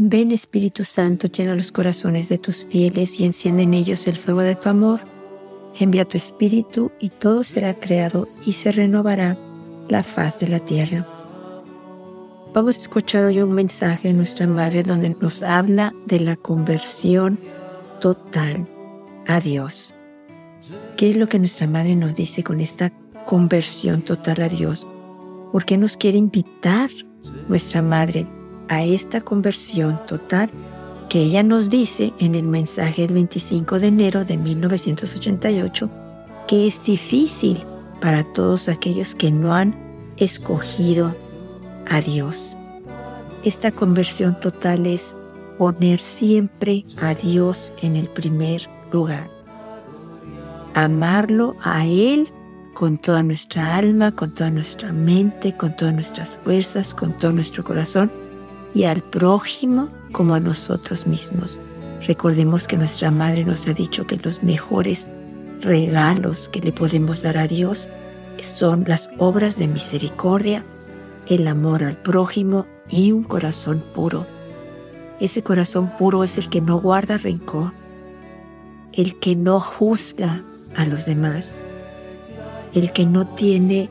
Ven Espíritu Santo, llena los corazones de tus fieles y enciende en ellos el fuego de tu amor. Envía tu Espíritu y todo será creado y se renovará la faz de la tierra. Vamos a escuchar hoy un mensaje de nuestra Madre donde nos habla de la conversión total a Dios. ¿Qué es lo que nuestra Madre nos dice con esta conversión total a Dios? ¿Por qué nos quiere invitar nuestra Madre a esta conversión total que ella nos dice en el mensaje del 25 de enero de 1988 que es difícil para todos aquellos que no han escogido a Dios. Esta conversión total es poner siempre a Dios en el primer lugar. Amarlo a Él con toda nuestra alma, con toda nuestra mente, con todas nuestras fuerzas, con todo nuestro corazón y al prójimo como a nosotros mismos. Recordemos que nuestra Madre nos ha dicho que los mejores regalos que le podemos dar a Dios son las obras de misericordia, el amor al prójimo y un corazón puro. Ese corazón puro es el que no guarda rencor, el que no juzga a los demás, el que no tiene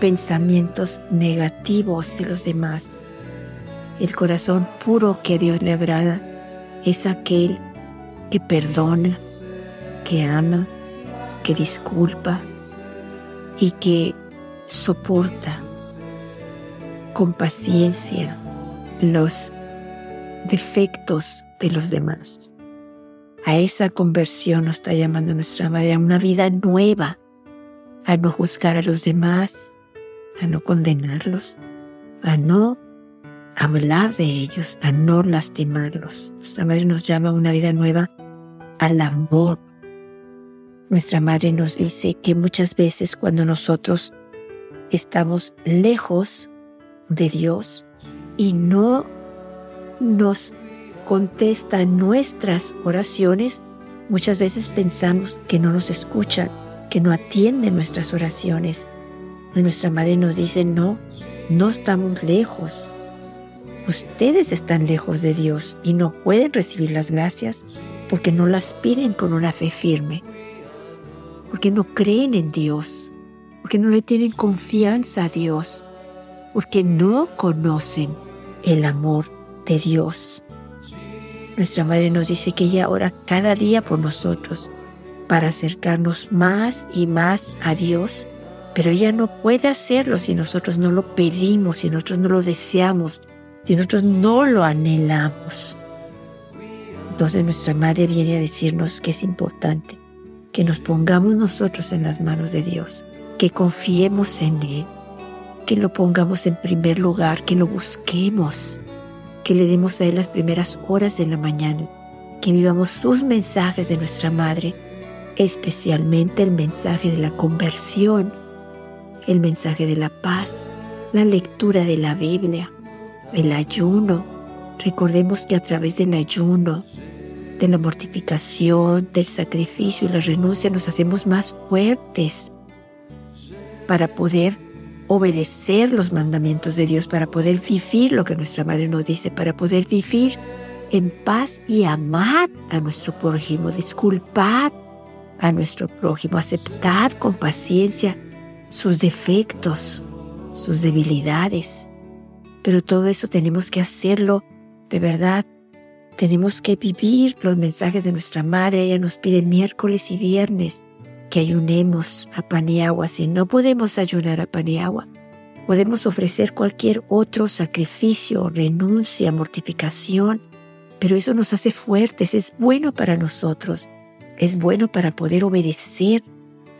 pensamientos negativos de los demás, el corazón puro que Dios le agrada es aquel que perdona, que ama, que disculpa y que soporta con paciencia los defectos de los demás. A esa conversión nos está llamando nuestra Madre, a una vida nueva, a no juzgar a los demás, a no condenarlos, a no hablar de ellos, a no lastimarlos. Nuestra Madre nos llama a una vida nueva al amor. Nuestra Madre nos dice que muchas veces cuando nosotros estamos lejos de Dios y no nos contesta nuestras oraciones, muchas veces pensamos que no nos escucha, que no atiende nuestras oraciones. Nuestra Madre nos dice, no, no estamos lejos, Ustedes están lejos de Dios y no pueden recibir las gracias porque no las piden con una fe firme, porque no creen en Dios, porque no le tienen confianza a Dios, porque no conocen el amor de Dios. Nuestra Madre nos dice que ella ora cada día por nosotros para acercarnos más y más a Dios, pero ella no puede hacerlo si nosotros no lo pedimos, si nosotros no lo deseamos, si nosotros no lo anhelamos. Entonces nuestra Madre viene a decirnos que es importante que nos pongamos nosotros en las manos de Dios, que confiemos en Él, que lo pongamos en primer lugar, que lo busquemos, que le demos a Él las primeras horas de la mañana, que vivamos sus mensajes de nuestra Madre, especialmente el mensaje de la conversión, el mensaje de la paz, la lectura de la Biblia, el ayuno. Recordemos que a través del ayuno, de la mortificación, del sacrificio y la renuncia nos hacemos más fuertes para poder obedecer los mandamientos de Dios, para poder vivir lo que nuestra Madre nos dice, para poder vivir en paz y amar a nuestro prójimo, disculpar a nuestro prójimo, aceptar con paciencia sus defectos, sus debilidades pero todo eso tenemos que hacerlo de verdad. Tenemos que vivir los mensajes de nuestra madre. Ella nos pide miércoles y viernes que ayunemos a pan agua. Si no podemos ayunar a pan y agua, podemos ofrecer cualquier otro sacrificio, renuncia, mortificación, pero eso nos hace fuertes, es bueno para nosotros, es bueno para poder obedecer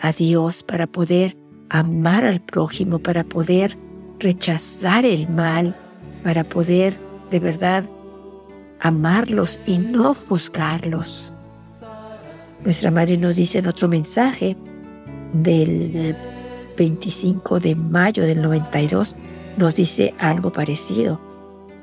a Dios, para poder amar al prójimo, para poder rechazar el mal, para poder de verdad amarlos y no juzgarlos. Nuestra madre nos dice en otro mensaje del 25 de mayo del 92, nos dice algo parecido.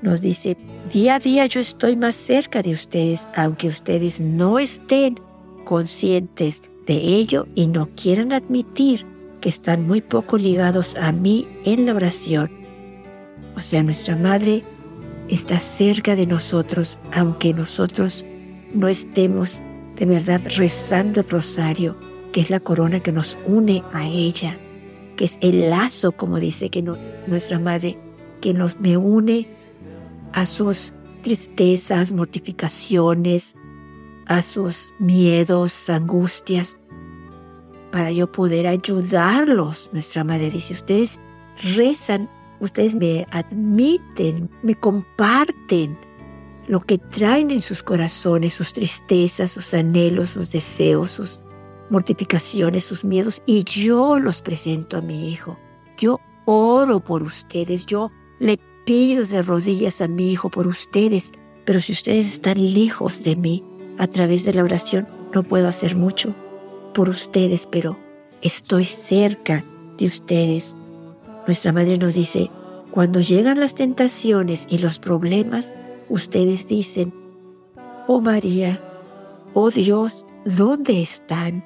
Nos dice, día a día yo estoy más cerca de ustedes, aunque ustedes no estén conscientes de ello y no quieran admitir que están muy poco ligados a mí en la oración. O sea, nuestra Madre está cerca de nosotros, aunque nosotros no estemos de verdad rezando el rosario, que es la corona que nos une a ella, que es el lazo, como dice que nuestra madre, que nos me une a sus tristezas, mortificaciones, a sus miedos, angustias, para yo poder ayudarlos. Nuestra madre dice, ustedes rezan, ustedes me admiten, me comparten lo que traen en sus corazones, sus tristezas, sus anhelos, sus deseos, sus mortificaciones, sus miedos, y yo los presento a mi hijo. Yo oro por ustedes, yo le pido de rodillas a mi hijo por ustedes, pero si ustedes están lejos de mí, a través de la oración no puedo hacer mucho por ustedes, pero estoy cerca de ustedes. Nuestra madre nos dice, cuando llegan las tentaciones y los problemas, ustedes dicen, oh María, oh Dios, ¿dónde están?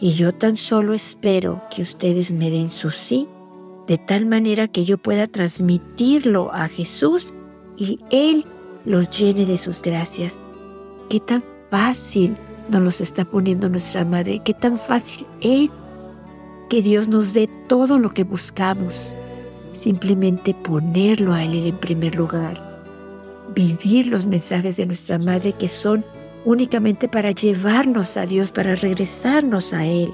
Y yo tan solo espero que ustedes me den su sí, de tal manera que yo pueda transmitirlo a Jesús y Él los llene de sus gracias. Qué tan fácil nos los está poniendo nuestra Madre, qué tan fácil es que Dios nos dé todo lo que buscamos. Simplemente ponerlo a Él en primer lugar vivir los mensajes de nuestra Madre que son únicamente para llevarnos a Dios, para regresarnos a Él.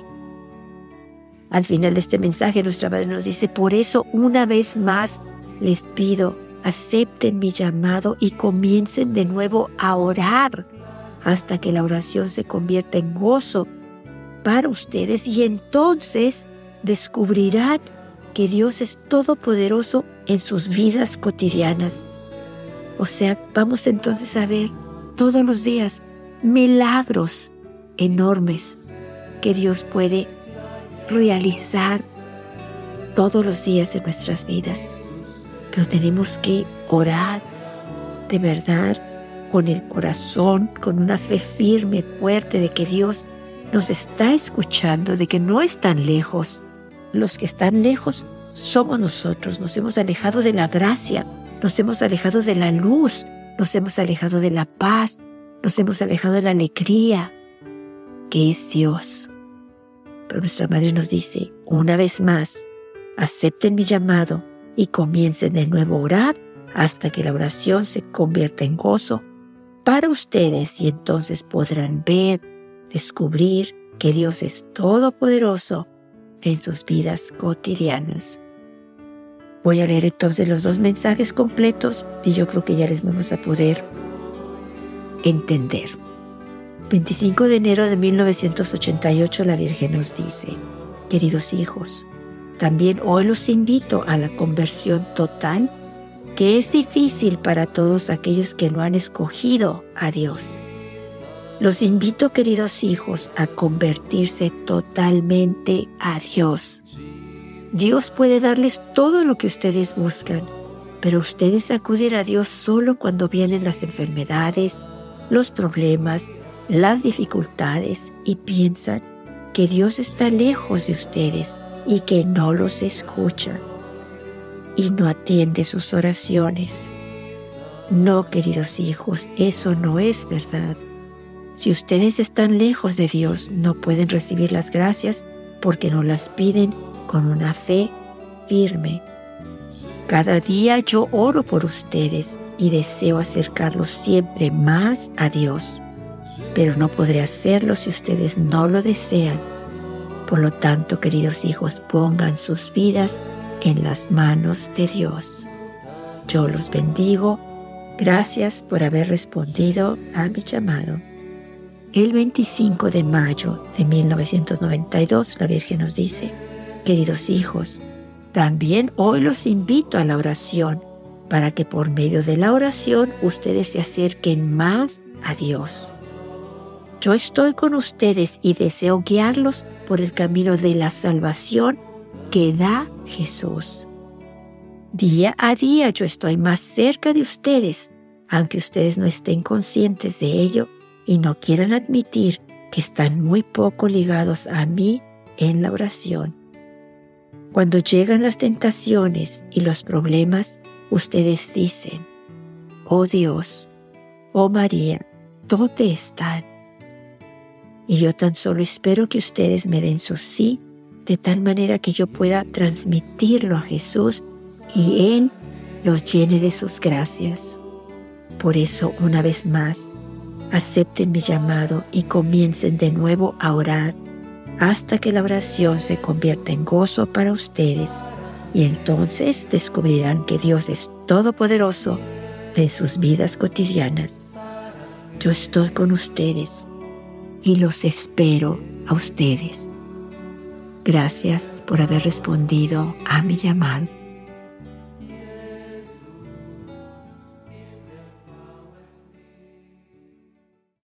Al final de este mensaje nuestra Madre nos dice, por eso una vez más les pido, acepten mi llamado y comiencen de nuevo a orar hasta que la oración se convierta en gozo para ustedes y entonces descubrirán que Dios es todopoderoso en sus vidas cotidianas. O sea, vamos entonces a ver todos los días milagros enormes que Dios puede realizar todos los días de nuestras vidas. Pero tenemos que orar de verdad con el corazón, con una fe firme, fuerte de que Dios nos está escuchando, de que no es tan lejos. Los que están lejos somos nosotros, nos hemos alejado de la gracia nos hemos alejado de la luz, nos hemos alejado de la paz, nos hemos alejado de la alegría que es Dios. Pero nuestra Madre nos dice, una vez más, acepten mi llamado y comiencen de nuevo a orar hasta que la oración se convierta en gozo para ustedes y entonces podrán ver, descubrir que Dios es todopoderoso en sus vidas cotidianas. Voy a leer entonces los dos mensajes completos y yo creo que ya les vamos a poder entender. 25 de enero de 1988 la Virgen nos dice, queridos hijos, también hoy los invito a la conversión total que es difícil para todos aquellos que no han escogido a Dios. Los invito, queridos hijos, a convertirse totalmente a Dios Dios puede darles todo lo que ustedes buscan, pero ustedes acuden a Dios solo cuando vienen las enfermedades, los problemas, las dificultades y piensan que Dios está lejos de ustedes y que no los escucha y no atiende sus oraciones. No, queridos hijos, eso no es verdad. Si ustedes están lejos de Dios, no pueden recibir las gracias porque no las piden con una fe firme. Cada día yo oro por ustedes y deseo acercarlos siempre más a Dios, pero no podré hacerlo si ustedes no lo desean. Por lo tanto, queridos hijos, pongan sus vidas en las manos de Dios. Yo los bendigo. Gracias por haber respondido a mi llamado. El 25 de mayo de 1992, la Virgen nos dice, Queridos hijos, también hoy los invito a la oración para que por medio de la oración ustedes se acerquen más a Dios. Yo estoy con ustedes y deseo guiarlos por el camino de la salvación que da Jesús. Día a día yo estoy más cerca de ustedes, aunque ustedes no estén conscientes de ello y no quieran admitir que están muy poco ligados a mí en la oración. Cuando llegan las tentaciones y los problemas, ustedes dicen, oh Dios, oh María, ¿dónde están? Y yo tan solo espero que ustedes me den su sí, de tal manera que yo pueda transmitirlo a Jesús y Él los llene de sus gracias. Por eso, una vez más, acepten mi llamado y comiencen de nuevo a orar hasta que la oración se convierta en gozo para ustedes y entonces descubrirán que Dios es todopoderoso en sus vidas cotidianas. Yo estoy con ustedes y los espero a ustedes. Gracias por haber respondido a mi llamado.